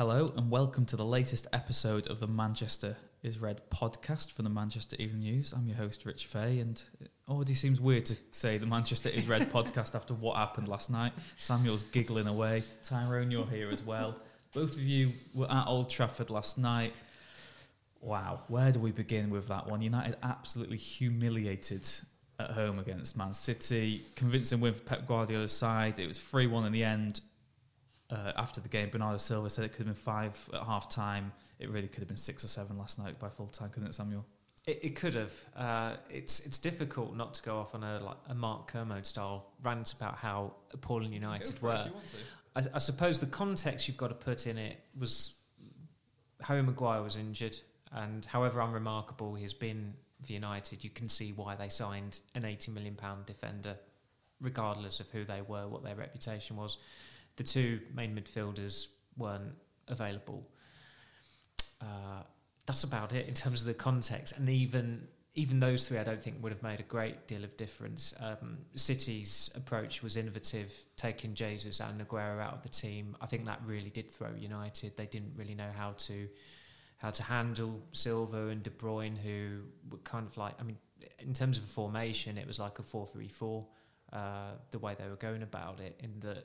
Hello, and welcome to the latest episode of the Manchester is Red podcast from the Manchester Evening News. I'm your host, Rich Fay, and it already seems weird to say the Manchester is Red podcast after what happened last night. Samuel's giggling away. Tyrone, you're here as well. Both of you were at Old Trafford last night. Wow, where do we begin with that one? United absolutely humiliated at home against Man City. Convincing win for Pep Guardiola's side. It was 3 1 in the end. Uh, after the game, Bernardo Silva said it could have been five at half time. It really could have been six or seven last night by full time, couldn't it, Samuel? It, it could have. Uh, it's it's difficult not to go off on a like a Mark Kermode style rant about how appalling United were. I, I, suppose the context you've got to put in it was Harry Maguire was injured, and however unremarkable he has been for United, you can see why they signed an eighty million pound defender, regardless of who they were, what their reputation was the two main midfielders weren't available. Uh, that's about it in terms of the context, and even even those three, I don't think would have made a great deal of difference. Um, City's approach was innovative, taking Jesus and Aguero out of the team. I think that really did throw United. They didn't really know how to how to handle Silva and De Bruyne, who were kind of like, I mean, in terms of formation, it was like a four-three-four. Uh, the way they were going about it, in that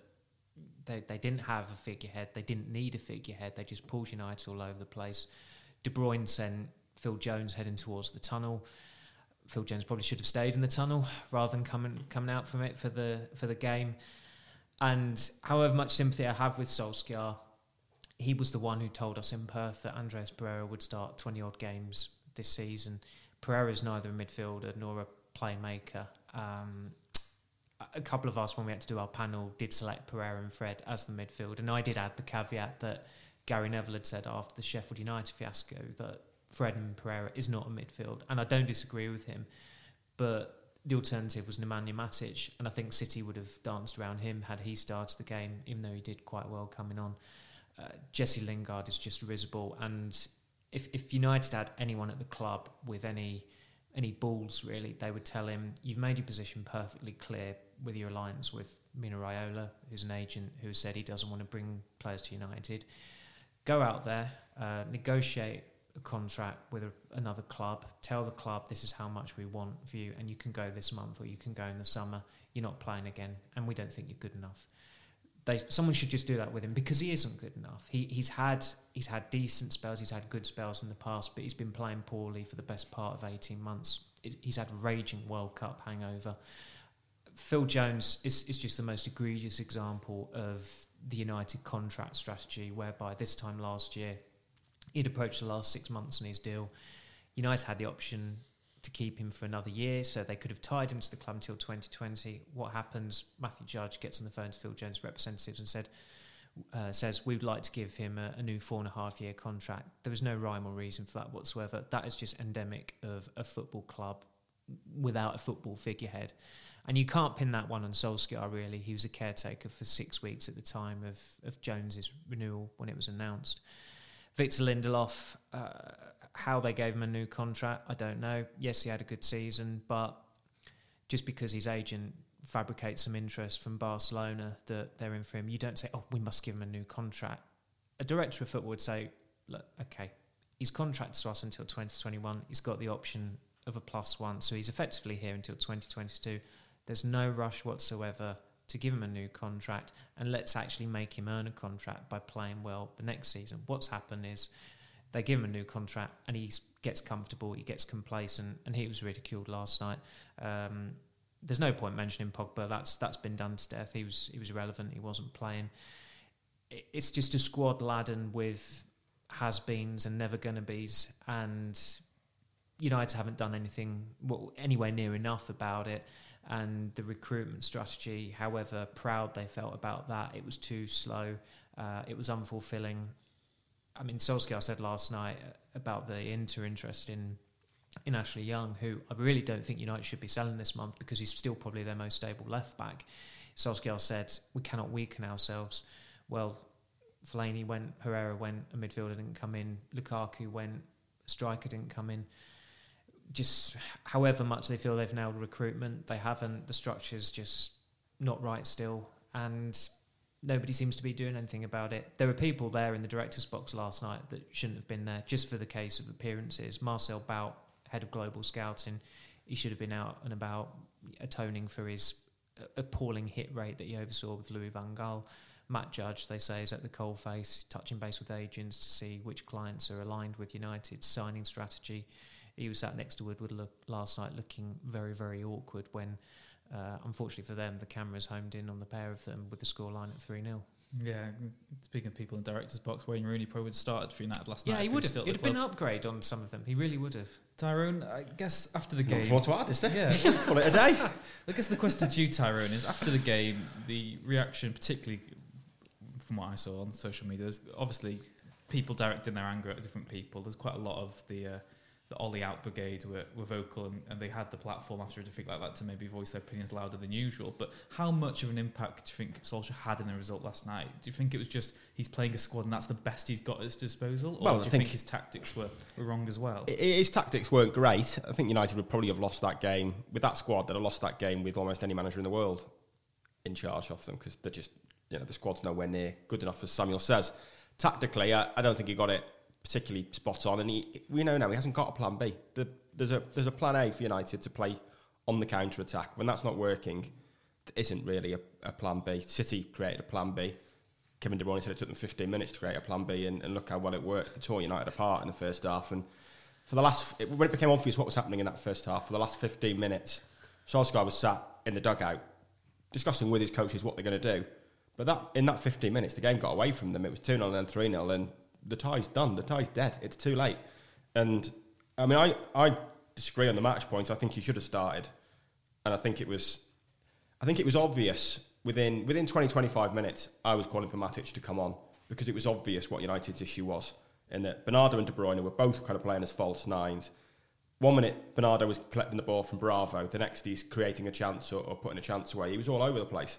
they, they didn't have a figurehead. They didn't need a figurehead. They just pulled United all over the place. De Bruyne sent Phil Jones heading towards the tunnel. Phil Jones probably should have stayed in the tunnel rather than coming coming out from it for the for the game. And however much sympathy I have with Solskjaer, he was the one who told us in Perth that Andreas Pereira would start twenty odd games this season. Pereira is neither a midfielder nor a playmaker. Um, a couple of us, when we had to do our panel, did select Pereira and Fred as the midfield. And I did add the caveat that Gary Neville had said after the Sheffield United fiasco that Fred and Pereira is not a midfield. And I don't disagree with him. But the alternative was Nemanja Matic. And I think City would have danced around him had he started the game, even though he did quite well coming on. Uh, Jesse Lingard is just risible. And if, if United had anyone at the club with any any balls really, they would tell him, You've made your position perfectly clear with your alliance with Mino Raiola, who's an agent who said he doesn't want to bring players to United. Go out there, uh, negotiate a contract with a, another club. Tell the club this is how much we want for you, and you can go this month or you can go in the summer. You're not playing again, and we don't think you're good enough. They, someone should just do that with him because he isn't good enough. He, he's had he's had decent spells, he's had good spells in the past, but he's been playing poorly for the best part of eighteen months. He's had raging World Cup hangover. Phil Jones is, is just the most egregious example of the United contract strategy, whereby this time last year, he'd approached the last six months on his deal. United had the option to keep him for another year, so they could have tied him to the club until 2020. What happens? Matthew Judge gets on the phone to Phil Jones' representatives and said, uh, says we would like to give him a, a, new four and a half year contract. There was no rhyme or reason for that whatsoever. That is just endemic of a football club without a football figurehead. And you can't pin that one on Solskjaer, really. He was a caretaker for six weeks at the time of, of Jones's renewal when it was announced. Victor Lindelof, uh, how they gave him a new contract, I don't know. Yes, he had a good season, but just because his agent fabricates some interest from Barcelona that they're in for him, you don't say, oh, we must give him a new contract. A director of football would say, look, okay, he's contracted to us until 2021. He's got the option of a plus one, so he's effectively here until 2022. There's no rush whatsoever to give him a new contract, and let's actually make him earn a contract by playing well the next season. What's happened is they give him a new contract, and he gets comfortable, he gets complacent, and he was ridiculed last night. Um, there's no point mentioning Pogba. That's that's been done to death. He was he was irrelevant. He wasn't playing. It's just a squad laden with has-beens and never gonna be's, and United haven't done anything well, anywhere near enough about it and the recruitment strategy, however proud they felt about that, it was too slow. Uh, it was unfulfilling. I mean, Solskjaer said last night about the Inter interest in in Ashley Young, who I really don't think United should be selling this month because he's still probably their most stable left back. Solskjaer said we cannot weaken ourselves. Well, Fellaini went, Herrera went, a midfielder didn't come in, Lukaku went, striker didn't come in. Just however much they feel they've nailed recruitment, they haven't. The structure's just not right still, and nobody seems to be doing anything about it. There were people there in the director's box last night that shouldn't have been there just for the case of appearances. Marcel Bout, head of global scouting, he should have been out and about atoning for his appalling hit rate that he oversaw with Louis Van Gaal. Matt Judge, they say, is at the coalface, touching base with agents to see which clients are aligned with United's signing strategy. He was sat next to Woodward look, last night looking very, very awkward when, uh, unfortunately for them, the cameras homed in on the pair of them with the scoreline at 3 0. Yeah, speaking of people in director's box, Wayne Rooney probably would have started for United last yeah, night. Yeah, he would have. It'd have been an upgrade on some of them. He really would have. Tyrone, I guess after the game. Not more to add, is there? Yeah. Call it a day. I guess the question to you, Tyrone, is after the game, the reaction, particularly from what I saw on social media, there's obviously people directing their anger at different people. There's quite a lot of the uh, the Ole Out Brigade were, were vocal and, and, they had the platform after a defeat like that to maybe voice their opinions louder than usual. But how much of an impact do you think Solskjaer had in the result last night? Do you think it was just he's playing a squad and that's the best he's got at his disposal? Or well, do I you think, think his tactics were, were wrong as well? His tactics weren't great. I think United would probably have lost that game with that squad. They'd have lost that game with almost any manager in the world in charge of them because they're just, you know, the squad's nowhere near good enough, as Samuel says. Tactically, I, I don't think he got it particularly spot on. And he, we know now he hasn't got a plan B. The, there's a there's a plan A for United to play on the counter attack. When that's not working, there isn't really a, a plan B. City created a plan B. Kevin De Bruyne said it took them 15 minutes to create a plan B, and, and look how well it worked. They tore United apart in the first half, and for the last it, when it became obvious what was happening in that first half, for the last 15 minutes, Solskjaer was sat in the dugout discussing with his coaches what they're going to do. But that in that 15 minutes, the game got away from them. It was 2 0 and then 3 0, and the tie's done. The tie's dead. It's too late. And I mean, I, I disagree on the match points. I think he should have started, and I think it was, I think it was obvious within within 20, 25 minutes. I was calling for Matic to come on because it was obvious what United's issue was, and that Bernardo and De Bruyne were both kind of playing as false nines. One minute Bernardo was collecting the ball from Bravo, the next he's creating a chance or, or putting a chance away. He was all over the place.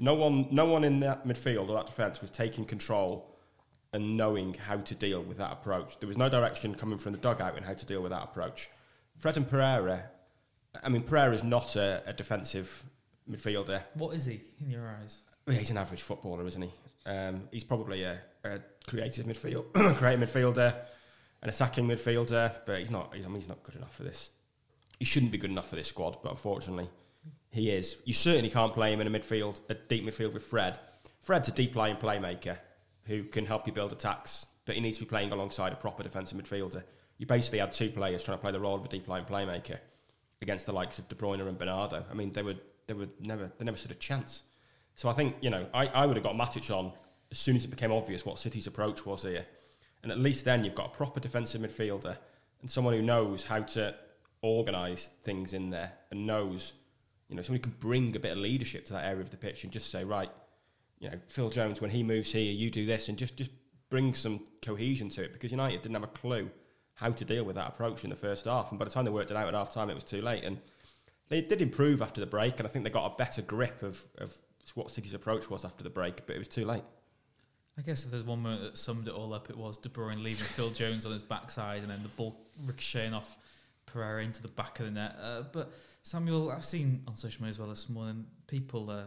No one, no one in that midfield or that defence was taking control and knowing how to deal with that approach. There was no direction coming from the dugout in how to deal with that approach. Fred and Pereira, I mean, Pereira is not a, a defensive midfielder. What is he in your eyes? He's an average footballer, isn't he? Um, he's probably a, a creative midfield, creative midfielder, an attacking midfielder, but he's not. I mean, he's not good enough for this. He shouldn't be good enough for this squad, but unfortunately, he is. You certainly can't play him in a midfield, a deep midfield with Fred. Fred's a deep lying playmaker who can help you build attacks, but he needs to be playing alongside a proper defensive midfielder. You basically had two players trying to play the role of a deep line playmaker against the likes of De Bruyne and Bernardo. I mean, they were they were never they never stood a chance. So I think you know I, I would have got Matic on as soon as it became obvious what City's approach was here, and at least then you've got a proper defensive midfielder and someone who knows how to organise things in there and knows you know someone who can bring a bit of leadership to that area of the pitch and just say right you know, Phil Jones, when he moves here, you do this, and just, just bring some cohesion to it because United didn't have a clue how to deal with that approach in the first half. And by the time they worked it out at half time, it was too late. And they did improve after the break, and I think they got a better grip of, of what City's approach was after the break, but it was too late. I guess if there's one moment that summed it all up, it was De Bruyne leaving Phil Jones on his backside and then the ball ricocheting off Pereira into the back of the net. Uh, but Samuel, I've seen on social media as well this morning people uh,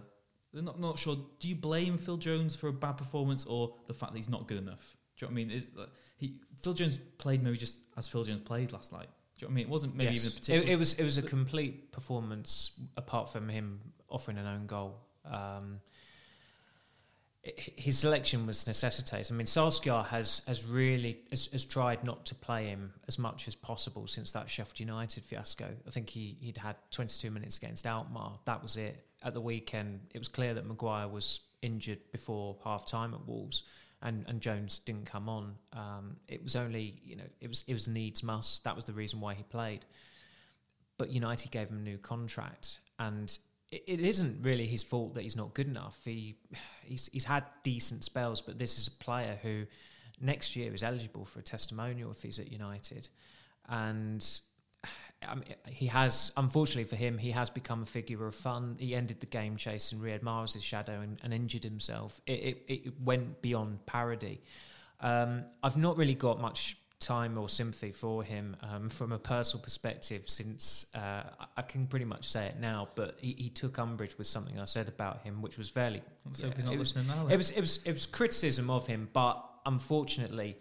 they're not not sure. Do you blame Phil Jones for a bad performance or the fact that he's not good enough? Do you know what I mean? Is he Phil Jones played maybe just as Phil Jones played last night? Do you know what I mean? It wasn't maybe yes. even particular. It, it, was it was a complete performance apart from him offering an own goal. Um, his selection was necessitated. I mean, Solskjaer has has really has, has, tried not to play him as much as possible since that Sheffield United fiasco. I think he he'd had 22 minutes against Alkmaar. That was it. At the weekend, it was clear that Maguire was injured before half time at Wolves, and, and Jones didn't come on. Um, it was only you know it was it was needs must. That was the reason why he played. But United gave him a new contract, and it isn't really his fault that he's not good enough. He he's he's had decent spells, but this is a player who next year is eligible for a testimonial if he's at United, and. I mean, he has, unfortunately for him, he has become a figure of fun. He ended the game chasing Riyad Mahrez' shadow and, and injured himself. It, it, it went beyond parody. Um, I've not really got much time or sympathy for him um, from a personal perspective since uh, I can pretty much say it now but he, he, took umbrage with something I said about him which was fairly yeah, he's not it, listening was, now, it was it was it was criticism of him but unfortunately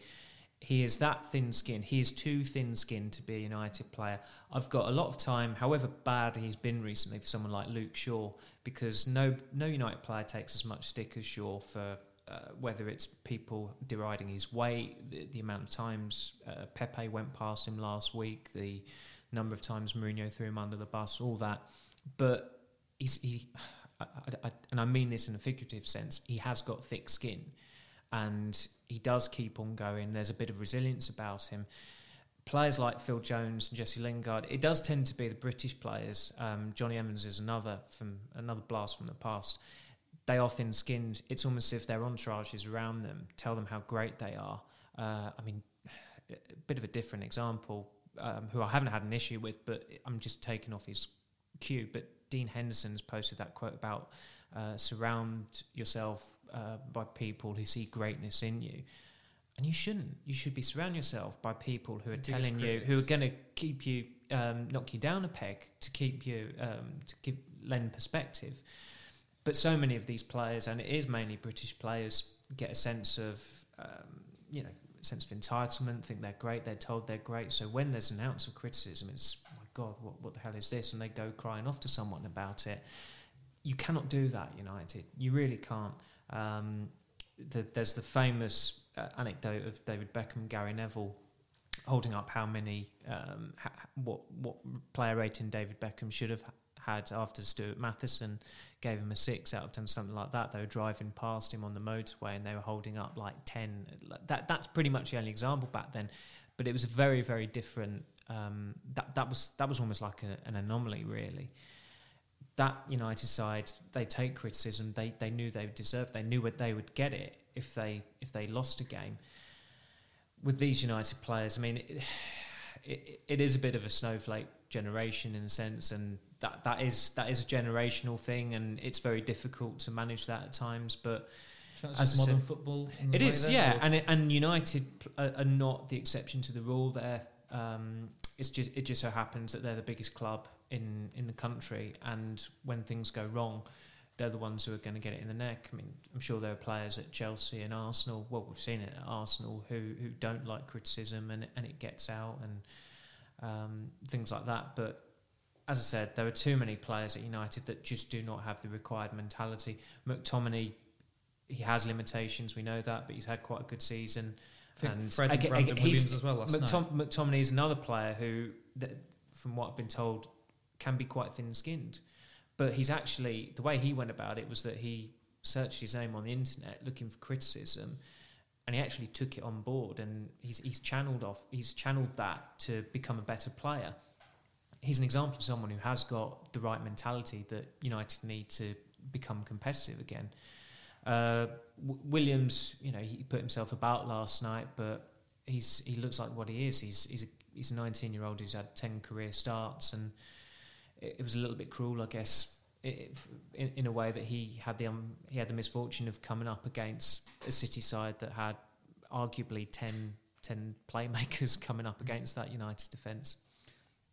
he is that thin skinned. He is too thin skinned to be a United player. I've got a lot of time, however bad he's been recently, for someone like Luke Shaw, because no no United player takes as much stick as Shaw for uh, whether it's people deriding his weight, the, the amount of times uh, Pepe went past him last week, the number of times Mourinho threw him under the bus, all that. But he's, he, I, I, I, and I mean this in a figurative sense, he has got thick skin and he does keep on going. There's a bit of resilience about him. Players like Phil Jones and Jesse Lingard, it does tend to be the British players. Um, Jonny Evans is another from another blast from the past they are thin skinned. It's almost as if their entourage is around them, tell them how great they are. Uh, I mean, a bit of a different example, um, who I haven't had an issue with, but I'm just taking off his cue. But Dean Henderson's posted that quote about uh, surround yourself uh, by people who see greatness in you. And you shouldn't. You should be surround yourself by people who are telling you, who are going to keep you, um, knock you down a peg, to keep you, um, to give, lend perspective but so many of these players, and it is mainly British players, get a sense of um, you know sense of entitlement, think they're great, they're told they're great. So when there's an ounce of criticism, it's oh my God, what what the hell is this? And they go crying off to someone about it. You cannot do that, United. You really can't. Um, the, there's the famous uh, anecdote of David Beckham, Gary Neville holding up how many um, ha- what what player rating David Beckham should have had after Stuart Mathieson gave him a six out of ten, something like that. They were driving past him on the motorway and they were holding up like ten. That that's pretty much the only example back then, but it was a very very different. Um, that that was that was almost like a, an anomaly, really. That United side, they take criticism. They they knew they deserved. They knew what they would get it if they if they lost a game. With these United players, I mean, it, it, it is a bit of a snowflake generation in a sense, and that that is that is a generational thing, and it's very difficult to manage that at times. But as modern said, football, it is, then, yeah, and it, and United are, are, not the exception to the rule. There, um, it's just it just so happens that they're the biggest club in in the country, and when things go wrong. They're the ones who are going to get it in the neck. I mean, I'm sure there are players at Chelsea and Arsenal. Well, we've seen it at Arsenal who who don't like criticism and and it gets out and um, things like that. But as I said, there are too many players at United that just do not have the required mentality. McTominay, he has limitations, we know that, but he's had quite a good season. and Fred and Brandon Williams as well last McTom- night. McTominay is another player who, that, from what I've been told, can be quite thin-skinned. But he's actually the way he went about it was that he searched his name on the internet looking for criticism, and he actually took it on board, and he's he's channeled off he's channeled that to become a better player he's an example of someone who has got the right mentality that United need to become competitive again. Uh, w- Williams, you know, he put himself about last night, but he's he looks like what he is. He's he's a he's a 19 year old who's had 10 career starts, and it, it was a little bit cruel, I guess, it, in, in a way that he had the um, he had the misfortune of coming up against a City side that had arguably 10, 10 playmakers coming up against that United defence.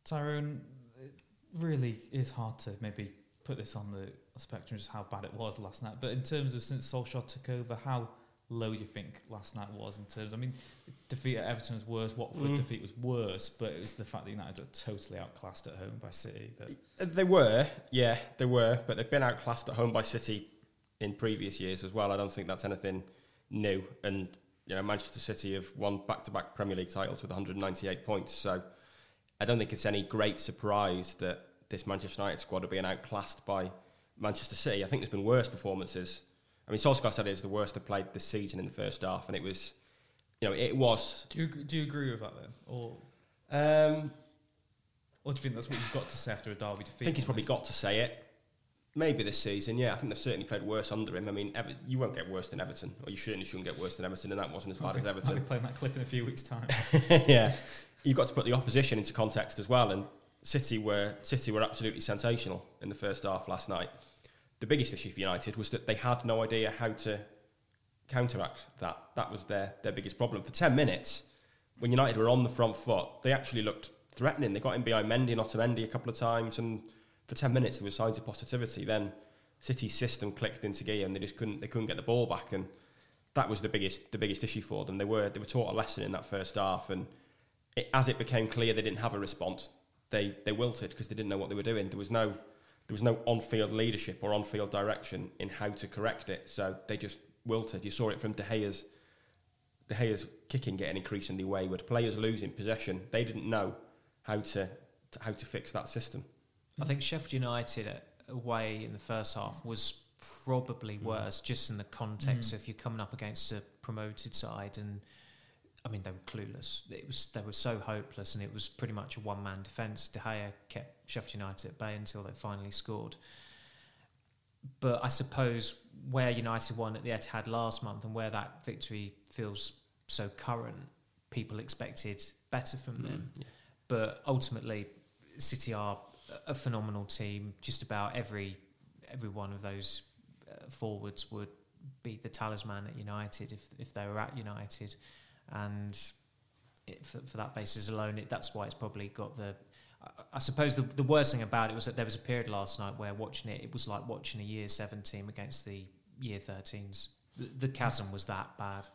Tyrone, it really is hard to maybe put this on the spectrum just how bad it was last night. But in terms of since Solskjaer took over, how low you think last night was in terms? I mean, defeat at Everton was worse. Watford mm. defeat was worse, but it was the fact that United were totally outclassed at home by City. That uh, they were, yeah, they were, but they've been outclassed at home by City in previous years as well. I don't think that's anything new. And you know, Manchester City have won back-to-back Premier League titles with 198 points, so I don't think it's any great surprise that this Manchester United squad are being outclassed by Manchester City. I think there's been worse performances. I mean, Solskjaer said it was the worst they've played this season in the first half, and it was, you know, it was. Do you do you agree with that then, or? Um, or do you think that's what you've got to say after a derby defeat? I think he's probably got to say it. Maybe this season, yeah. I think they've certainly played worse under him. I mean, Ever- you won't get worse than Everton, or you certainly shouldn't get worse than Everton, and that wasn't as bad as I'll be playing that clip in a few weeks' time. yeah, you've got to put the opposition into context as well. And City were City were absolutely sensational in the first half last night. The biggest issue for United was that they had no idea how to counteract that. That was their their biggest problem. For ten minutes, when United were on the front foot, they actually looked threatening. They got in behind Mendy and Otamendi a couple of times, and for ten minutes there was signs of positivity. Then City's system clicked into gear, and they just couldn't they couldn't get the ball back, and that was the biggest the biggest issue for them. They were they were taught a lesson in that first half, and it, as it became clear they didn't have a response, they they wilted because they didn't know what they were doing. There was no there was no on field leadership or on field direction in how to correct it. So they just wilted. You saw it from De Gea's De Gea's kicking getting increasingly wayward. Players losing possession. They didn't know how to, to how to fix that system. I think Sheffield United away in the first half was probably worse, just in the context Mm. of you're coming up against a promoted side, and I mean they were clueless. It was they were so hopeless, and it was pretty much a one man defence. De Gea kept Sheffield United at bay until they finally scored. But I suppose where United won at the Etihad last month, and where that victory feels so current, people expected better from them. Yeah. But ultimately, City are a phenomenal team. Just about every every one of those uh, forwards would be the talisman at United if if they were at United, and it, for, for that basis alone, it, that's why it's probably got the. I, I suppose the the worst thing about it was that there was a period last night where watching it, it was like watching a year seven team against the year thirteens. The, the chasm was that bad.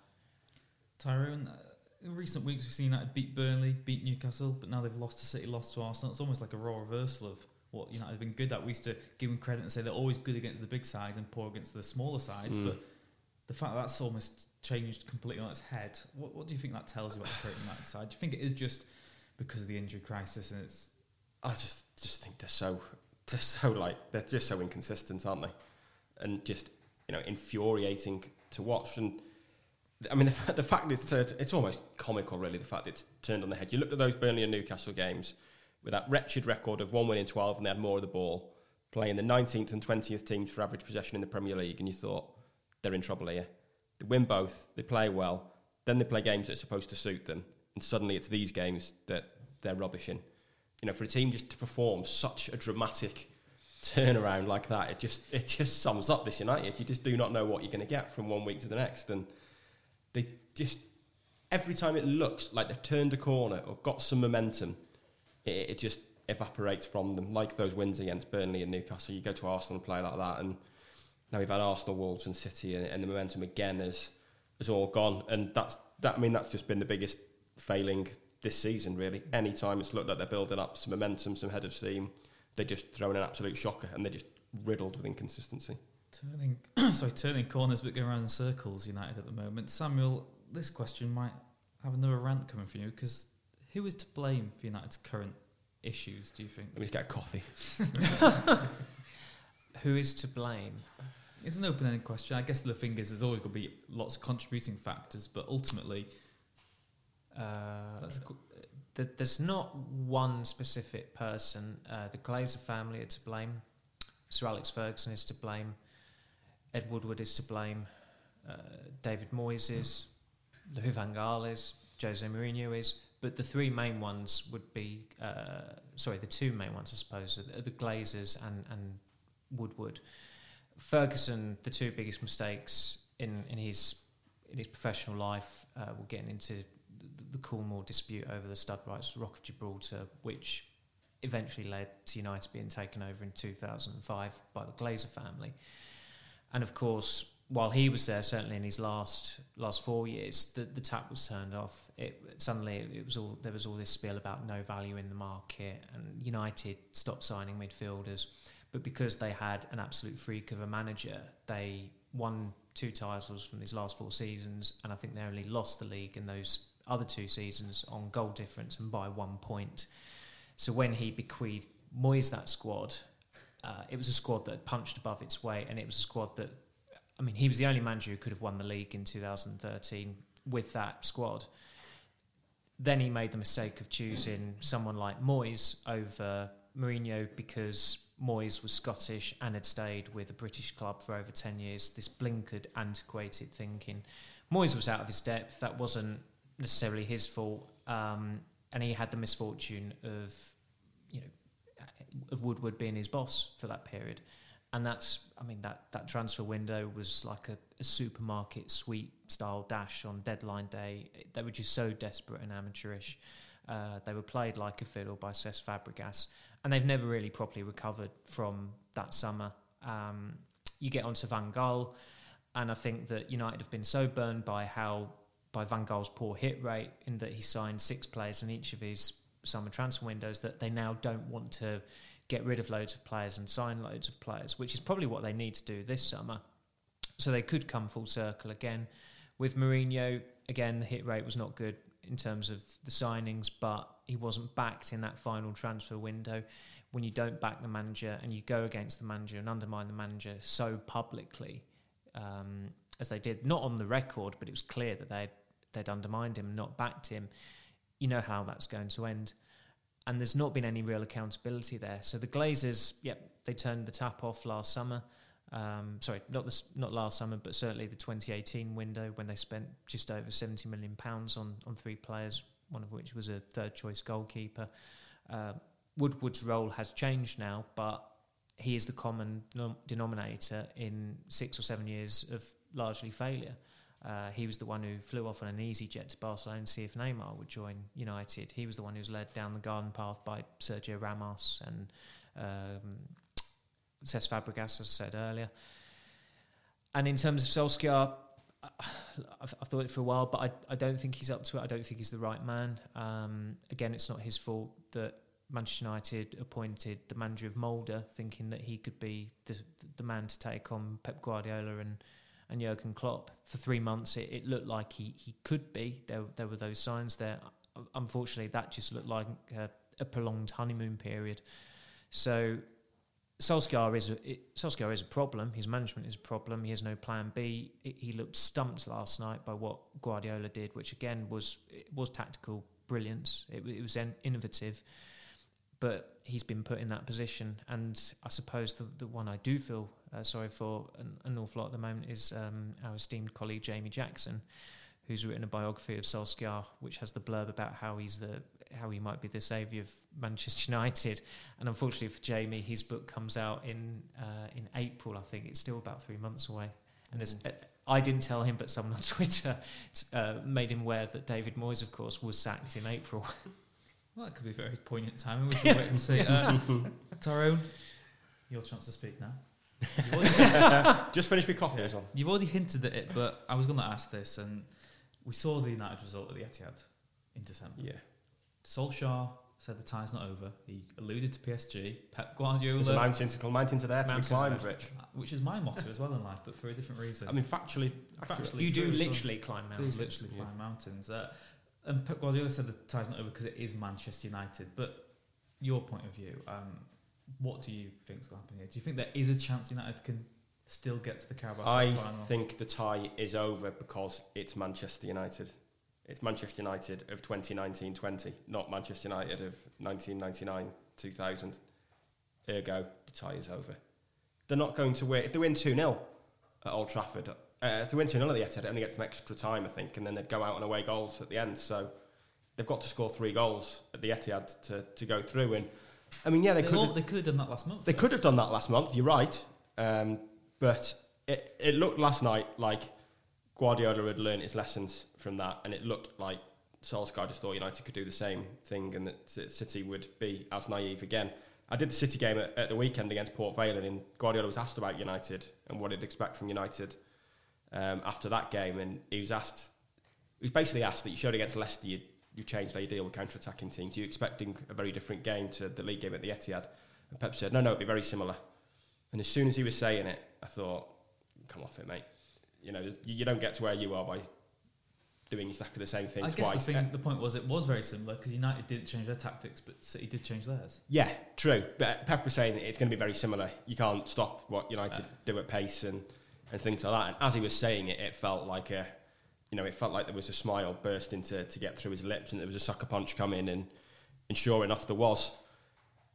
Tyrone, uh, in recent weeks we've seen United beat Burnley, beat Newcastle, but now they've lost to City, lost to Arsenal. It's almost like a raw reversal of what United have been good at. We used to give them credit and say they're always good against the big side and poor against the smaller sides, Mm. but the fact that that's almost changed completely on its head, what, what do you think that tells you about the current United side? Do you think it is just because of the injury crisis and it's I just just think they're so they're so like they're just so inconsistent, aren't they? And just you know infuriating to watch. And I mean the, the fact it's turned, it's almost comical, really. The fact it's turned on the head. You looked at those Burnley and Newcastle games with that wretched record of one win in twelve, and they had more of the ball, playing the nineteenth and twentieth teams for average possession in the Premier League, and you thought they're in trouble here. They win both, they play well, then they play games that are supposed to suit them, and suddenly it's these games that they're rubbish in you know, for a team just to perform such a dramatic turnaround like that, it just it just sums up this United. You just do not know what you're going to get from one week to the next, and they just every time it looks like they've turned a corner or got some momentum, it, it just evaporates from them. Like those wins against Burnley and Newcastle, you go to Arsenal and play like that, and now we've had Arsenal, Wolves, and City, and, and the momentum again is is all gone, and that's that. I mean, that's just been the biggest failing this season, really. Any time it's looked like they're building up some momentum, some head of steam, they just throw in an absolute shocker, and they're just riddled with inconsistency. turning sorry, turning corners but going around in circles United at the moment. Samuel, this question might have another rant coming from you because who is to blame for United's current issues, do you think? Let me get a coffee. Who is to blame? It's an open ended question. I guess the thing is, there's always going to be lots of contributing factors, but ultimately, Uh, that's qu- th- there's not one specific person. Uh, the Glazer family are to blame. Sir Alex Ferguson is to blame. Ed Woodward is to blame. Uh, David Moyes is. Louis Van Gaal is. Jose Mourinho is. But the three main ones would be, uh, sorry, the two main ones, I suppose, are the Glazers and, and Woodward. Ferguson, the two biggest mistakes in, in his in his professional life, uh, we're getting into the, Coolmore dispute over the stud rights, Rock of Gibraltar, which eventually led to United being taken over in 2005 by the Glazer family. And of course, while he was there, certainly in his last last four years, the, the tap was turned off. It suddenly it was all there was all this spiel about no value in the market, and United stopped signing midfielders. But because they had an absolute freak of a manager, they won two titles from these last four seasons, and I think they only lost the league in those other two seasons on goal difference and by one point. So when he bequeathed Moyes that squad, uh, it was a squad that punched above its weight, and it was a squad that, I mean, he was the only manager who could have won the league in 2013 with that squad. Then he made the mistake of choosing someone like Moyes over Mourinho because Moyes was Scottish and had stayed with a British club for over 10 years. This blinkered, antiquated thinking. Moyes was out of his depth. That wasn't necessarily his fault. Um, and he had the misfortune of, you know, of Woodward being his boss for that period. And that's, I mean, that, that transfer window was like a, a supermarket sweep style dash on deadline day. They were just so desperate and amateurish. Uh, they were played like a fiddle by Cesc Fabregas, and they've never really properly recovered from that summer. Um, you get onto Van Gaal, and I think that United have been so burned by how by Van Gaal's poor hit rate in that he signed six players in each of his summer transfer windows that they now don't want to get rid of loads of players and sign loads of players, which is probably what they need to do this summer. So they could come full circle again. With Mourinho, again, the hit rate was not good in terms of the signings, but he wasn't backed in that final transfer window. When you don't back the manager and you go against the manager and undermine the manager so publicly, um, as they did, not on the record, but it was clear that they'd, they'd undermined him not backed him, you know how that's going to end. And there's not been any real accountability there. So the Glazers, yep, they turned the tap off last summer. Um, sorry, not this, not last summer, but certainly the 2018 window when they spent just over 70 million pounds on on three players, one of which was a third choice goalkeeper. Uh, Woodward's role has changed now, but he is the common denominator in six or seven years of largely failure. Uh, he was the one who flew off on an easy jet to Barcelona to see if Neymar would join United. He was the one who was led down the garden path by Sergio Ramos and um, Cesc Fabregas, as I said earlier. And in terms of Solskjaer, I've, I've, thought it for a while, but I, I don't think he's up to it. I don't think he's the right man. Um, again, it's not his fault that Manchester United appointed the manager of Molde, thinking that he could be the, the man to take on Pep Guardiola and and Jurgen Klopp. For three months, it, it looked like he, he could be. There there were those signs there. Unfortunately, that just looked like a, a prolonged honeymoon period. So Solskjaer is a Solskjaer is a problem. His management is a problem. He has no plan B. He looked stumped last night by what Guardiola did, which again was was tactical brilliance. It, it was innovative, but he's been put in that position. And I suppose the the one I do feel uh, sorry for an, an, awful lot at the moment is um, our esteemed colleague Jamie Jackson, who's written a biography of Solskjaer, which has the blurb about how he's the how he might be the saviour of Manchester United. And unfortunately for Jamie, his book comes out in uh, in April. I think it's still about three months away. And mm. uh, I didn't tell him, but someone on Twitter uh, made him aware that David Moyes, of course, was sacked in April. Well, that could be a very poignant timing. We should wait and see. Uh, Tyrone, your chance to speak now. Just finished my coffee yeah. as well. You've already hinted at it, but I was going to ask this, and we saw the United result at the Etihad in December. Yeah. Solskjaer said the tie's not over. He alluded to PSG. Pep Guardiola. There's a mountain to climb, mountain to there to be climbed, Rich. Which is my motto as well in life, but for a different reason. I mean, factually, factually you do literally so climb mountains. Do literally yeah. climb mountains. Uh, and Pep Guardiola said the tie's not over because it is Manchester United. But your point of view, um, what do you think is going to happen here? Do you think there is a chance United can still get to the Carabao I final? think the tie is over because it's Manchester United. It's Manchester United of 2019-20, not Manchester United of 1999-2000. Ergo, the tie is over. They're not going to win. If they win 2-0 at Old Trafford, uh, if they win 2-0 at the Etihad, it only gets them extra time, I think, and then they'd go out on away goals at the end. So they've got to score three goals at the Etihad to, to go through. And I mean, yeah, they, they could. All, they could have done that last month. They though. could have done that last month. You're right, um, but it, it looked last night like Guardiola had learned his lessons from that, and it looked like Solskjaer just thought United could do the same thing, and that City would be as naive again. I did the City game at, at the weekend against Port Vale, and Guardiola was asked about United and what he'd expect from United um, after that game, and he was asked, he was basically asked that you showed against Leicester you, you've changed how you deal with counter-attacking teams. You expecting a very different game to the league game at the Etihad? And Pep said, no, no, it'd be very similar. And as soon as he was saying it, I thought, come off it, mate you know, you don't get to where you are by doing exactly the same thing I twice. guess the, thing, the point was it was very similar because United didn't change their tactics, but City did change theirs. Yeah, true. But Pep was saying it's going to be very similar. You can't stop what United uh, do at pace and, and things like that. And as he was saying it, it felt like a, you know, it felt like there was a smile bursting to, to get through his lips and there was a sucker punch coming and, and sure enough there was.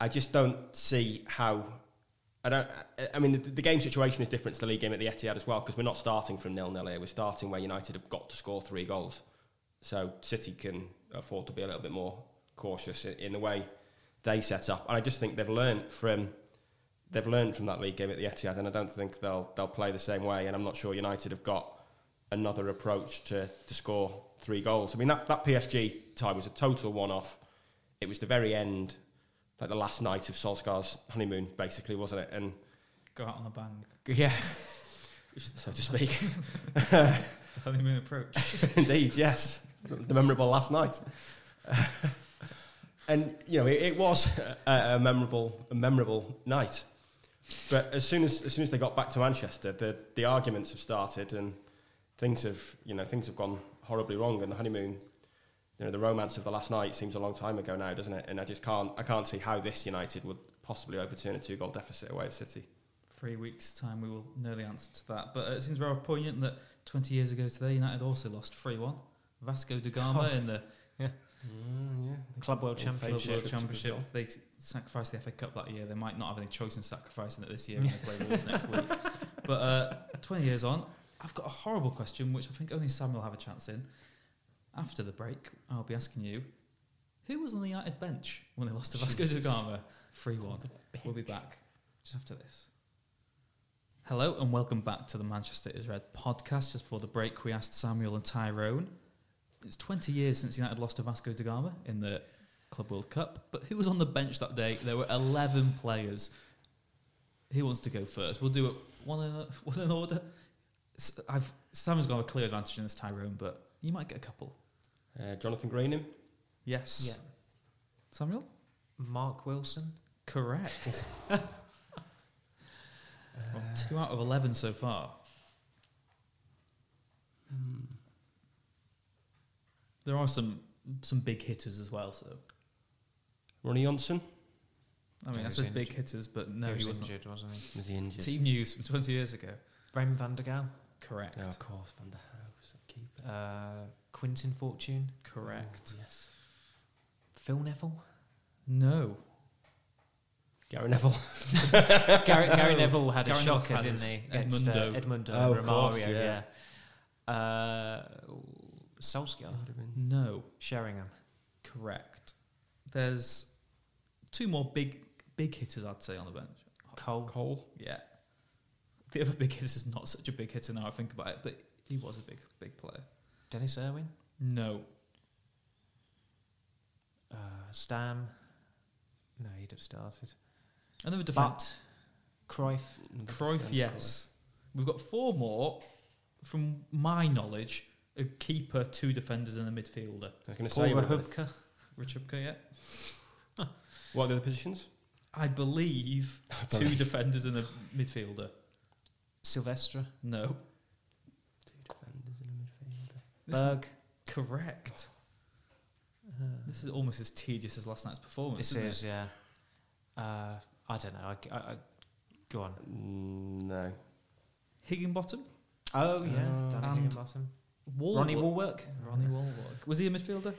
I just don't see how I don't. I mean, the, the, game situation is different to the league game at the Etihad as well because we're not starting from nil nil here. We're starting where United have got to score three goals, so City can afford to be a little bit more cautious in, in the way they set up. And I just think they've learned from they've learned from that league game at the Etihad, and I don't think they'll they'll play the same way. And I'm not sure United have got another approach to to score three goals. I mean, that that PSG tie was a total one off. It was the very end like the last night of Solskjaer's honeymoon, basically, wasn't it? And go out on a bang. Yeah, so to speak. honeymoon approach. Indeed, yes, the memorable last night. and you know, it, it was a, a, memorable, a memorable night. But as soon as as soon as they got back to Manchester, the the arguments have started, and things have you know things have gone horribly wrong, and the honeymoon you know, the romance of the last night seems a long time ago now, doesn't it? And I just can't, I can't see how this United would possibly overturn a two-goal deficit away at City. Three weeks' time, we will know the answer to that. But it seems rather poignant that 20 years ago today, United also lost 3-1. Vasco da Gama oh. in the yeah. Mm, yeah. Club World Championship. Club World Championship. They sacrificed the FA Cup that year. They might not have any choice in sacrificing it this year when they play Wolves next week. But uh, 20 years on, I've got a horrible question, which I think only Sam will have a chance in after the break, I'll be asking you who was on the United bench when they lost to Vasco da Gama 3 1. We'll be back just after this. Hello and welcome back to the Manchester is Red podcast. Just before the break, we asked Samuel and Tyrone. It's 20 years since United lost to Vasco da Gama in the Club World Cup, but who was on the bench that day? There were 11 players. Who wants to go first? We'll do it one in, one in order. I've, Samuel's got a clear advantage in this Tyrone, but you might get a couple. Uh, Jonathan Greening. Yes. Yeah. Samuel? Mark Wilson. Correct. well, two out of 11 so far. Hmm. There are some some big hitters as well. So Ronny Johnsen. I mean, I said big hitters, but no, he, he was injured, wasn't he? Was he injured? Team news from 20 years ago. Rem van der Gouw. Correct. Oh, of course, Van der Gouw, keeper. Uh, Quinton Fortune. Correct. Oh, yes. Phil Neville. No. Gary Neville. Gary, Gary Neville had Gary a shocker, had didn't he? Against Edmundo. Uh, Edmundo oh, Romario, course, yeah. yeah. Uh, Solskjaer. No. Sheringham. Correct. There's two more big big hitters, I'd say, on the bench. Cole. Cole. Yeah. The other big hitter is not such a big hitter now I think about it, but he was a big, big player. Denis Irwin? No. Uh, Stam? No, he'd have started. Another defence. Cruyff? Cruyff, yes. We've got four more. From my knowledge, a keeper, two defenders, and a midfielder. I was going to say Rachubka. Rachubka, yeah. Huh. What are the other positions? I believe two defenders and a midfielder. Silvestre? No. Berg. Correct. Uh, this is almost as tedious as last night's performance. This is, it? yeah. Uh, I don't know. I, I, I, go on. Mm, no. Higginbotham. Oh yeah, uh, Danny and Higginbotham. Wall- Ronnie Wallwork. Ronnie Wallwork. Was he a midfielder?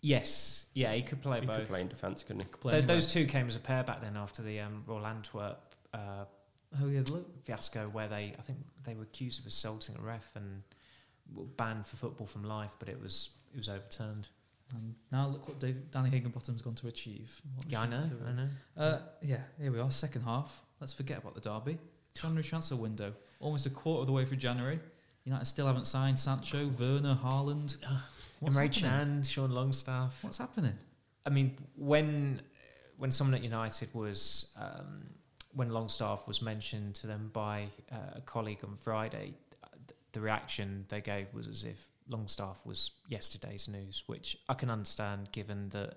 Yes. Yeah, he could play he both. He could play in defence, couldn't he? Th- those two came as a pair back then after the um, Royal Antwerp. Uh, oh yeah, the fiasco where they, I think they were accused of assaulting a ref and were banned for football from life, but it was it was overturned. And now look what Dave, Danny Higginbotham's gone to achieve. What yeah, I know, I know. Uh, yeah, here we are, second half. Let's forget about the derby. January transfer window, almost a quarter of the way through January. United still haven't signed Sancho, Werner, Haaland. What's Emre Can, Sean Longstaff. What's happening? I mean, when when someone at United was um, when Longstaff was mentioned to them by uh, a colleague on Friday, the reaction they gave was as if Longstaff was yesterday's news, which I can understand given that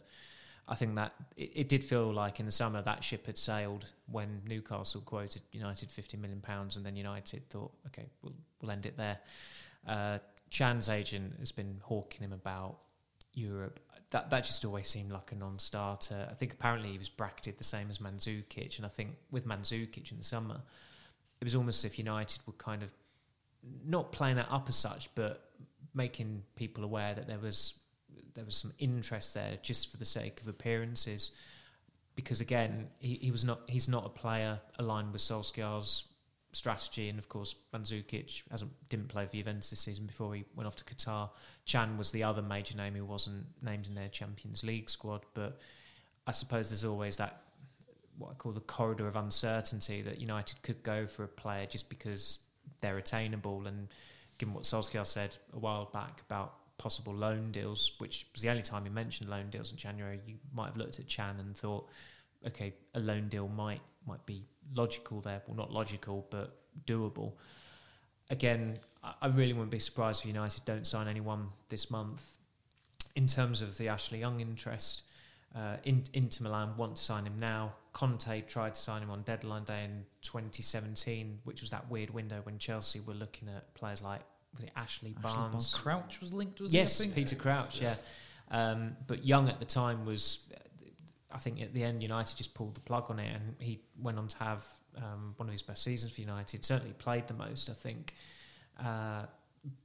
I think that it, it, did feel like in the summer that ship had sailed when Newcastle quoted United fifty million pounds, and then United thought, okay, we'll, we'll end it there. Uh, Can's agent has been hawking him about Europe. That that just always seemed like a non-starter. I think apparently he was bracketed the same as Mandzukic, and I think with Mandzukic in the summer, it was almost as if United were kind of not playing that up as such, but making people aware that there was there was some interest there just for the sake of appearances. because again, he, he was not he's not a player aligned with Solskjaer's strategy, and of course, Mandzukic hasn't didn't play for Juventus this season before he went off to Qatar. Can was the other major name who wasn't named in their Champions League squad, but I suppose there's always that what I call the corridor of uncertainty that United could go for a player just because they're attainable, and given what Solskjaer said a while back about possible loan deals, which was the only time he mentioned loan deals in January, you might have looked at Can and thought, okay, a loan deal might might be logical there. Well, not logical, but doable. Again, I really wouldn't be surprised if United don't sign anyone this month. In terms of the Ashley Young interest, uh, in, Inter Milan want to sign him now. Conte tried to sign him on deadline day in 2017, which was that weird window when Chelsea were looking at players like Ashley, Ashley Barnes. Crouch was linked, was yes, Peter Crouch, yeah. Um, but Young at the time was I think at the end United just pulled the plug on it, and he went on to have um, one of his best seasons for United. Certainly played the most, I think. Uh,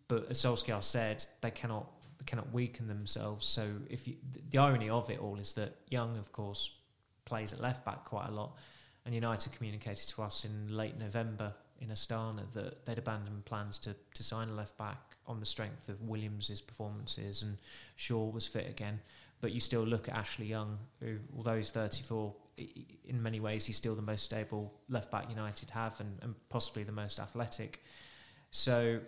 but as Solskjaer said, they cannot they cannot weaken themselves. So if you, the irony of it all is that Young, of course, plays at left back quite a lot, and United communicated to us in late November in Astana that they'd abandoned plans to to sign a left back on the strength of Williams's performances and Shaw was fit again. But you still look at Ashley Young, who, although he's 34, in many ways he's still the most stable left back United have and, and possibly the most athletic. So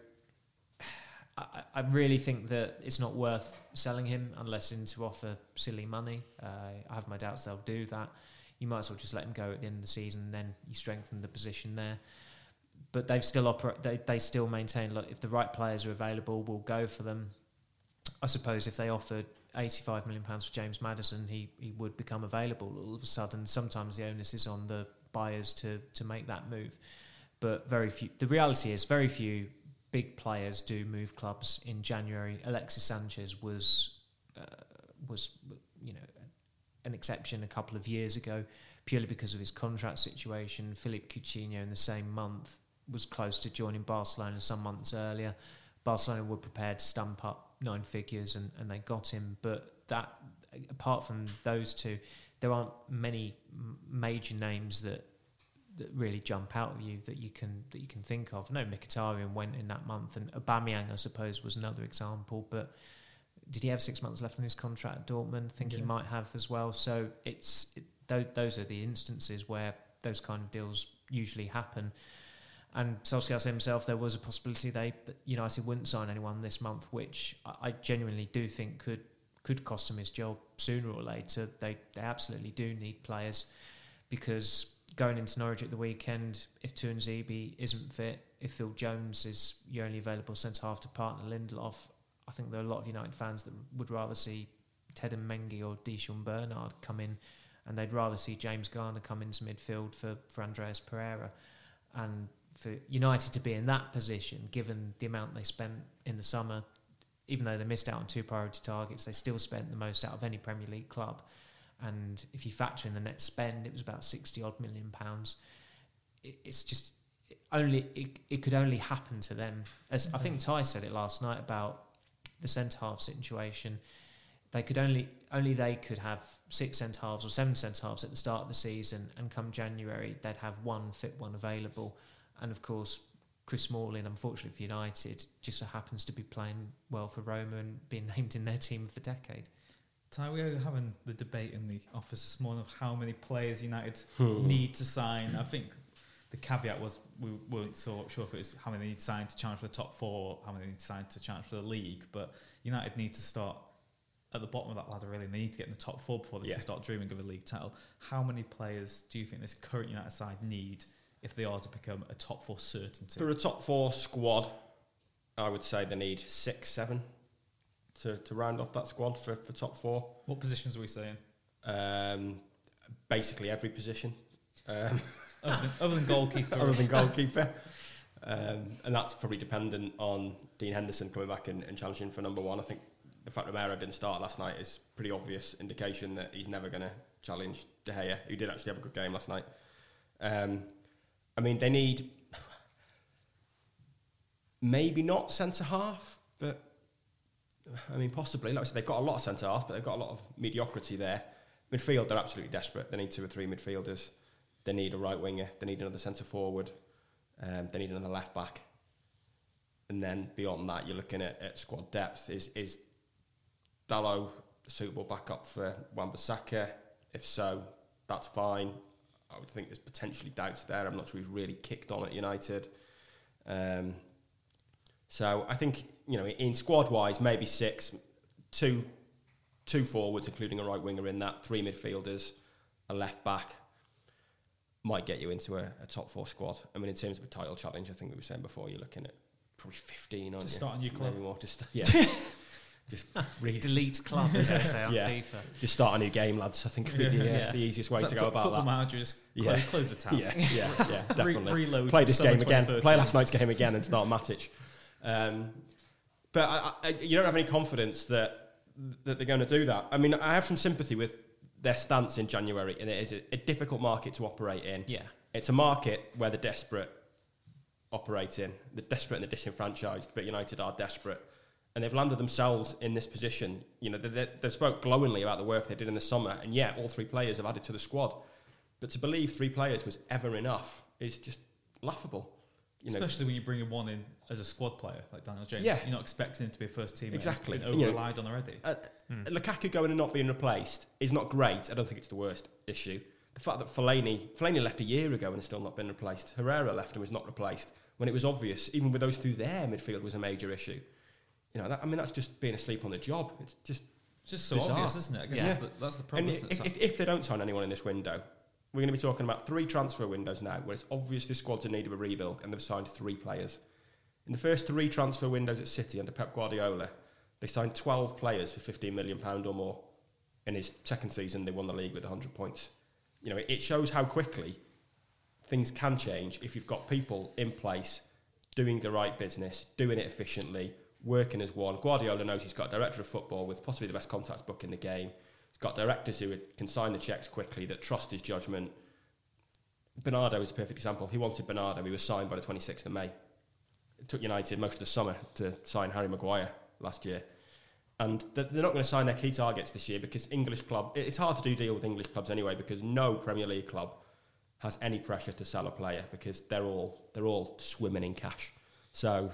I, I, really think that it's not worth selling him unless in to offer silly money. Uh, I have my doubts they'll do that. You might as well just let him go at the end of the season, and then you strengthen the position there. But they've still operate. They, they still maintain. Look, if the right players are available, we'll go for them. I suppose if they offered 85 million pounds for James Maddison, he he would become available all of a sudden. Sometimes the onus is on the buyers to to make that move, but very few. The reality is very few big players do move clubs in January. Alexis Sanchez was uh, was you know an exception a couple of years ago purely because of his contract situation. Philippe Coutinho in the same month was close to joining Barcelona some months earlier. Barcelona were prepared to stump up nine figures and, and they got him. But that, apart from those two, there aren't many major names that that really jump out of you that you can that you can think of. No, Mkhitaryan went in that month, and Aubameyang, I suppose, was another example. But did he have six months left on his contract at Dortmund? I think yeah. he might have as well. So it's it, th- those are the instances where those kind of deals usually happen. And Solskjaer said himself there was a possibility they that United wouldn't sign anyone this month, which I, genuinely do think could could cost him his job sooner or later. They they absolutely do need players because going into Norwich at the weekend, if Tuanzebe isn't fit, if Phil Jones is your only available centre half to partner Lindelof, I think there are a lot of United fans that would rather see Teden Mengi or Di'Shon Bernard come in, and they'd rather see James Garner come into midfield for, for Andreas Pereira. And for United to be in that position, given the amount they spent in the summer, even though they missed out on two priority targets, they still spent the most out of any Premier League club. And if you factor in the net spend, it was about sixty odd million pounds. It, it's just only it, it could only happen to them. As I think mm-hmm. Ty said it last night about the centre half situation. They could only only they could have six centre halves or seven centre halves at the start of the season, and come January they'd have one fit one available and of course, Chris Smalling, unfortunately for United, just so happens to be playing well for Roma and being named in their team of the decade. Ty, we were having the debate in the office this morning of how many players United hmm. need to sign. I think the caveat was we weren't so sure if it was how many they need to sign to challenge for the top four, how many they need to sign to challenge for the league. But United need to start at the bottom of that ladder, really. And They need to get in the top four before they yeah. can start dreaming of a league title. How many players do you think this current United side need if they are to become a top four certainty? For a top four squad, I would say they need six, seven to, to round off that squad for, for top four. What positions are we saying? Um, basically every position. Um, other, than, other, than, goalkeeper. other than goalkeeper. Um, and that's probably dependent on Dean Henderson coming back and, and challenging for number one. I think the fact that Romero didn't start last night is pretty obvious indication that he's never going to challenge De Gea, who did actually have a good game last night. Um, I mean, they need maybe not centre half, but I mean, possibly. Like I said, they've got a lot of centre half, but they've got a lot of mediocrity there. Midfield, they're absolutely desperate. They need two or three midfielders. They need a right winger. They need another centre forward. Um, they need another left back. And then beyond that, you're looking at, at squad depth. Is is Dalot suitable backup for Wan-Bissaka? If so, that's fine. I would think there's potentially doubts there. I'm not sure he's really kicked on at United. Um, so I think you know in squad wise, maybe six, two, two forwards, including a right winger in that, three midfielders, a left back, might get you into a, a top four squad. I mean, in terms of a title challenge, I think we were saying before, you're looking at probably 15 on to start a new club. Maybe more. Just yeah. just re- Delete club, as they say on Yeah. FIFA. just start a new game, lads. I think would be the, uh, Yeah. the easiest way It's to like go fo- about football that. manager just Yeah. close, close the tab. Yeah, yeah, yeah, definitely. reload Play this game again. Play last night's game again and start Matic. Um, but I, I, you don't have any confidence that that they're going to do that. I mean, I have some sympathy with their stance in January, and it is a, a difficult market to operate in. Yeah. It's a market where the desperate operate in. The desperate and the disenfranchised, but United are desperate. And they've landed themselves in this position. You know, they, they, they spoke glowingly about the work they did in the summer, and yeah, all three players have added to the squad. But to believe three players was ever enough is just laughable. You know, Especially when you bring one in as a squad player like Daniel James. Yeah. You're not expecting him to be a first team. Exactly. Been You know, over relied on already. uh, Lukaku going and not being replaced is not great. I don't think it's the worst issue. The fact that Fellaini, Fellaini left a year ago and has still not been replaced. Herrera left and was not replaced when it was obvious, even with those two there, midfield was a major issue. You know, that, I mean, that's just being asleep on the job. It's just It's just so bizarre. obvious, isn't it? I guess Yeah. that's, the, that's the problem. if, if, if they don't sign anyone in this window, we're going to be talking about three transfer windows now where it's obvious the squad's in need of a rebuild and they've signed three players. In the first three transfer windows at City under Pep Guardiola, they signed 12 players for £15 million or more. In his second season, they won the league with 100 points. You know, it- it shows how quickly things can change if you've got people in place doing the right business, doing it efficiently, working as one. Guardiola knows he's got a director of football with possibly the best contacts book in the game. He's got directors who can sign the checks quickly, that trust his judgment. Bernardo is a perfect example. He wanted Bernardo. He was signed by the 26th of May. It took United most of the summer to sign Harry Maguire last year. And they're not going to sign their key targets this year because English club. It's hard to do deal with English clubs anyway because no Premier League club has any pressure to sell a player because they're all they're all swimming in cash. So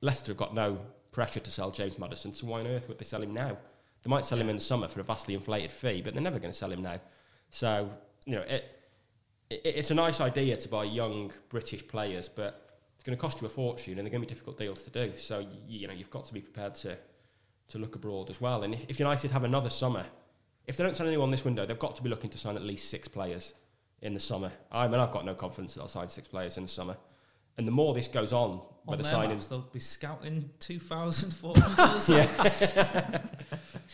Leicester have got no pressure to sell James Maddison. So why on earth would they sell him now? They might sell him in the summer for a vastly inflated fee, but they're never going to sell him now. So you know it, it it's a nice idea to buy young British players, but it's going to cost you a fortune and they're going to be difficult deals to do. So you, know you've got to be prepared to to look abroad as well. And if, if United have another summer, if they don't sign anyone this window, they've got to be looking to sign at least six players in the summer. I mean, I've got no confidence that they'll sign six players in the summer. And the more this goes on, where on the their signing, maps, they'll be scouting 2,400. yeah.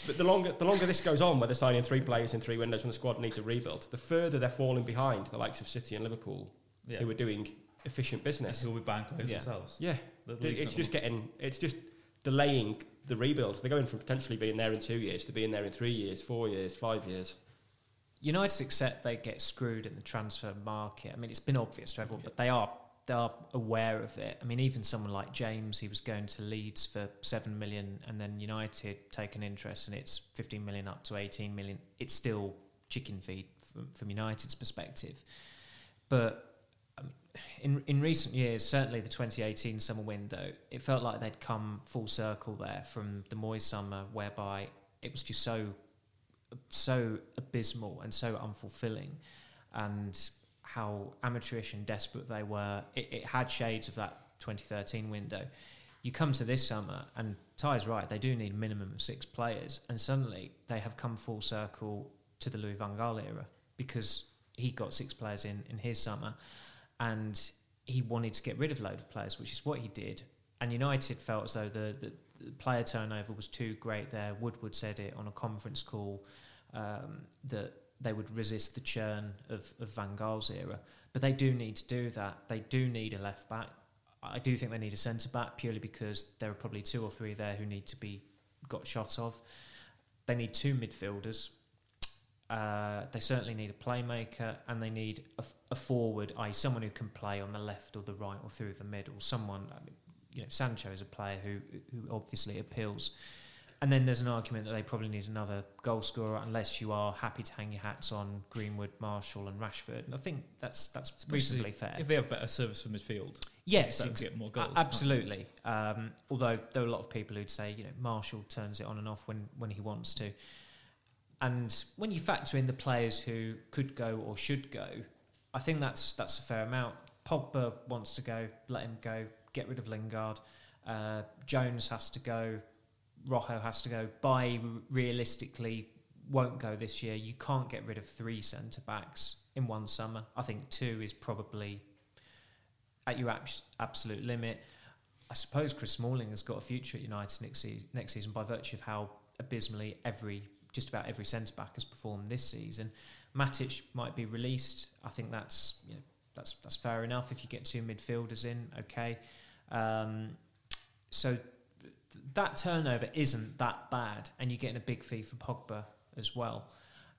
but the longer the longer this goes on, where they're signing three players in three windows when the squad needs a rebuild, the further they're falling behind the likes of City and Liverpool, Yeah. who are doing efficient business. Who will be buying players Yeah. themselves. Yeah, The Th- it's not just getting, it's just delaying the rebuild. They're going from potentially being there in two years to being there in three years, four years, five years. United accept they get screwed in the transfer market. I mean, it's been obvious to everyone, but they are they are aware of it. I mean, even someone like James, he was going to Leeds for seven million, and then United take an interest, and it's fifteen million up to eighteen million. It's still chicken feed from, from United's perspective, but um, in in recent years, certainly the 2018 summer window, it felt like they'd come full circle there from the Moyes summer, whereby it was just so so abysmal and so unfulfilling, and how amateurish and desperate they were. It, it had shades of that 2013 window. You come to this summer, and Ty's right, they do need a minimum of six players, and suddenly they have come full circle to the Louis van Gaal era because he got six players in in his summer, and he wanted to get rid of a load of players, which is what he did. And United felt as though the, the, the player turnover was too great there. Woodward said it on a conference call um, that they would resist the churn of, of Van Gaal's era. But they do need to do that. They do need a left back. I do think they need a centre back purely because there are probably two or three there who need to be got shot of. They need two midfielders. Uh, they certainly need a playmaker and they need a, a forward, i.e., someone who can play on the left or the right or through the middle. Someone, I mean, you know, Sancho is a player who who obviously appeals. And then there's an argument that they probably need another goal scorer unless you are happy to hang your hats on Greenwood, Martial, and Rashford. And I think that's that's Especially reasonably fair. If they have better service for midfield, Yes, ex- get more goals. absolutely. Um, although there are a lot of people who'd say, you know, Martial turns it on and off when, when he wants to. And when you factor in the players who could go or should go, I think that's that's a fair amount. Pogba wants to go, let him go. Get rid of Lingard. Uh, Jones has to go. Rojo has to go. By realistically won't go this year. You can't get rid of three centre backs in one summer. I think two is probably at your abs- absolute limit. I suppose Chris Smalling has got a future at United next season, next season by virtue of how abysmally every just about every centre back has performed this season. Matic might be released. I think that's you know, that's that's fair enough. If you get two midfielders in, okay. Um, so that turnover isn't that bad, and you're getting a big fee for Pogba as well.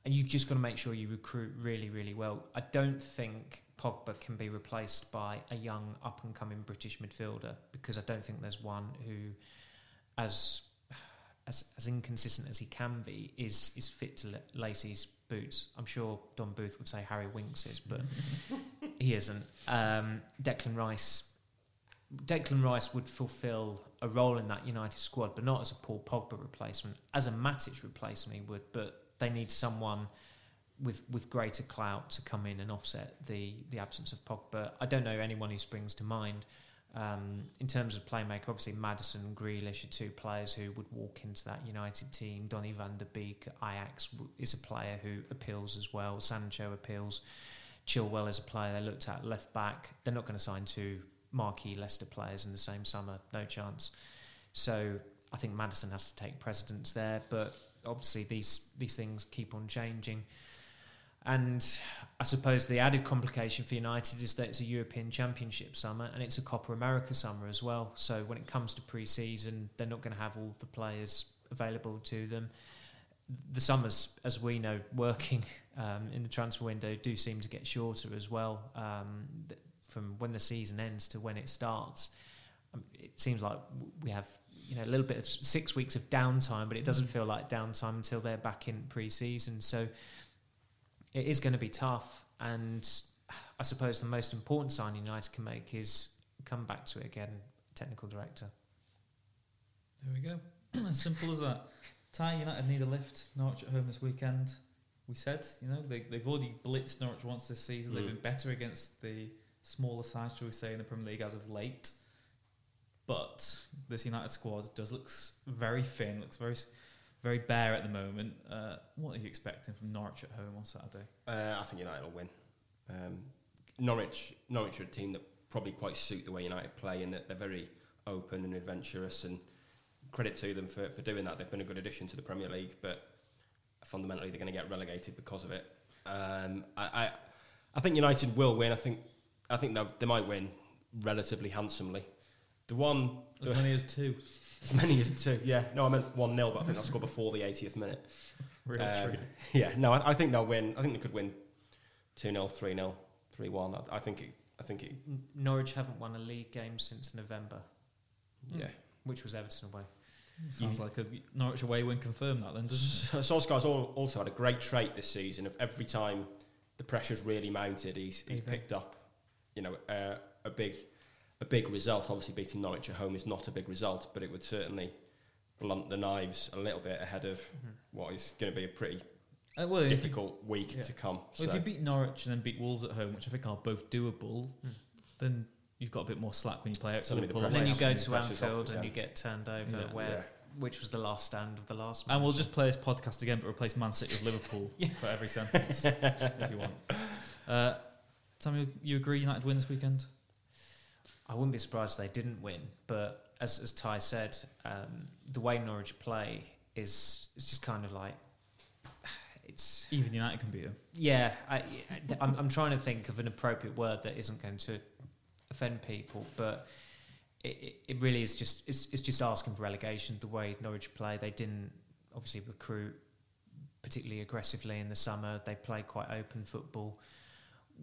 And you've just got to make sure you recruit really, really well. I don't think Pogba can be replaced by a young, up and coming British midfielder because I don't think there's one who, as as, as inconsistent as he can be, is is fit to La- Lacey's boots. I'm sure Dom Booth would say Harry Winks is, but he isn't. Um, Declan Rice. Declan Rice would fulfil a role in that United squad, but not as a Paul Pogba replacement. As a Matic replacement, he would, but they need someone with with greater clout to come in and offset the the absence of Pogba. I don't know anyone who springs to mind. Um, in terms of playmaker, obviously Maddison and Grealish are two players who would walk into that United team. Donny van der Beek, Ajax, is a player who appeals as well. Sancho appeals. Chilwell is a player they looked at left back. They're not going to sign two marquee Leicester players in the same summer, no chance. So I think Maddison has to take precedence there. But obviously these these things keep on changing. And I suppose the added complication for United is that it's a European Championship summer and it's a Copa America summer as well. So when it comes to pre-season, they're not going to have all the players available to them. The summers, as we know, working um, in the transfer window do seem to get shorter as well. Um, from when the season ends to when it starts, um, it seems like we have you know a little bit of six weeks of downtime, but it doesn't feel like downtime until they're back in pre-season. So it is going to be tough. And I suppose the most important sign United can make is come back to it again, technical director. There we go. as simple as that. Ty United need a lift. Norwich at home this weekend. We said, you know, they, they've already blitzed Norwich once this season. They've Mm. been better against the smaller sides, shall we say, in the Premier League as of late. But this United squad does look very thin, looks very, very bare at the moment. Uh, what are you expecting from Norwich at home on Saturday? Uh, I think United will win. Um, Norwich, Norwich are a team that probably quite suit the way United play, and that they're very open and adventurous. And credit to them for, for doing that. They've been a good addition to the Premier League, but fundamentally they're going to get relegated because of it. Um, I, I, I think United will win. I think, I think they they might win relatively handsomely. The one, As the, many as two. as many as two. Yeah, no, I meant one 0 but I think they'll score before the 80th minute. Real Um, treat. yeah, no, I, I think they'll win. I think they could win 2 0, 3 0, 3 1. I, I think it, I think it, Norwich haven't won a league game since November, Hmm. yeah. which was Everton away. Sounds like a Norwich away win confirmed that then, doesn't it? So Solskjaer's al- also had a great trait this season of every time the pressure's really mounted, he's, he's Even. picked up, you know, uh, a big a big result. Obviously, beating Norwich at home is not a big result, but it would certainly blunt the knives a little bit ahead of what is going to be a pretty Uh, well, if you, difficult week yeah. to come. well, So. if you beat Norwich and then beat Wolves at home, which I think are both doable, Mm. then you've got a bit more slack when you play out Suddenly the Liverpool. And then you go to Anfield and you get turned over, Yeah. where Yeah. which was the last stand of the last. And we'll just play this podcast again, but replace Man City with Liverpool Yeah. for every sentence, if you want. Uh, Samuel, you agree United win this weekend? I wouldn't be surprised if they didn't win, but as as Ty said, um, the way Norwich play is it's just kind of like it's Even United can beat them. yeah. I, I'm I'm trying to think of an appropriate word that isn't going to offend people, but it, it, it really is just it's it's just asking for relegation. The way Norwich play, they didn't obviously recruit particularly aggressively in the summer. They play quite open football.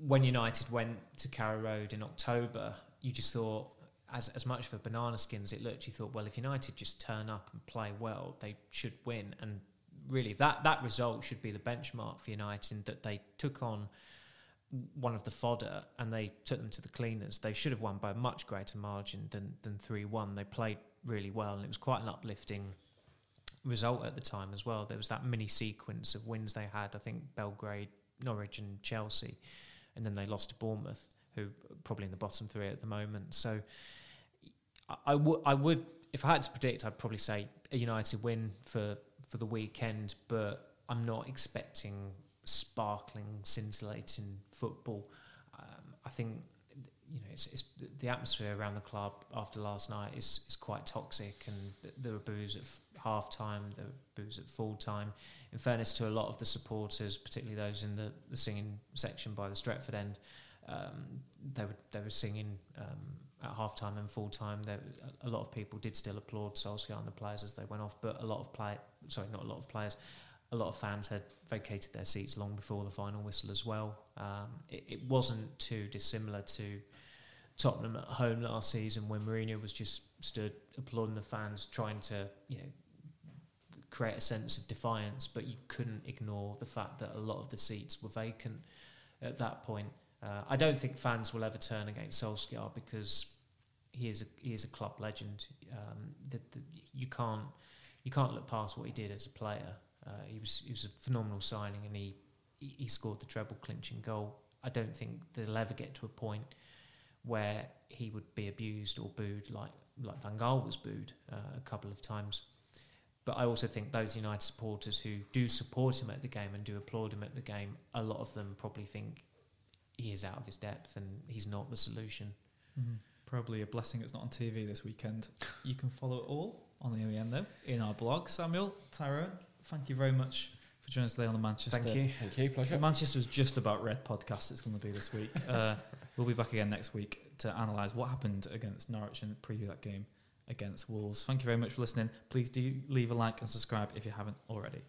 When United went to Carrow Road in October, you just thought as as much for banana skins it looked. You thought, well, if United just turn up and play well, they should win. And really, that that result should be the benchmark for United. That they took on one of the fodder and they took them to the cleaners. They should have won by a much greater margin than than three one. They played really well, and it was quite an uplifting result at the time as well. There was that mini sequence of wins they had. I think Belgrade, Norwich, and Chelsea, and then they lost to Bournemouth, who are probably in the bottom three at the moment. So I, I would if I had to predict, I'd probably say a United win for for the weekend, but I'm not expecting sparkling, scintillating football. Um, I think you know it's, it's, the atmosphere around the club after last night is is quite toxic, and there were boos at f- half time, there boos at full time. In fairness to a lot of the supporters, particularly those in the, the singing section by the Stretford end, um, they were they were singing um, at half time and full time. A lot of people did still applaud Solskjaer and the players as they went off, but a lot of play sorry, not a lot of players a lot of fans had vacated their seats long before the final whistle as well. Um, it, it, wasn't too dissimilar to Tottenham at home last season when Mourinho was just stood applauding the fans, trying to you know create a sense of defiance, but you couldn't ignore the fact that a lot of the seats were vacant at that point. Uh, I don't think fans will ever turn against Solskjaer because he is a he is a club legend. Um, that you can't you can't look past what he did as a player. Uh, he was he was a phenomenal signing, and he he scored the treble clinching goal. I don't think they'll ever get to a point where he would be abused or booed like like Van Gaal was booed uh, a couple of times. But I also think those United supporters who do support him at the game and do applaud him at the game, a lot of them probably think he is out of his depth and he's not the solution. Mm-hmm. Probably a blessing it's not on TV this weekend. You can follow it all on the OEM though in our blog. Samuel, Tyrone, thank you very much for joining us today on the Manchester. Thank you. Thank you. Pleasure. The Manchester's just about red podcast. It's going to be this week. Uh, we'll be back again next week to analyse what happened against Norwich and preview that game against Wolves. Thank you very much for listening. Please do leave a like and subscribe if you haven't already.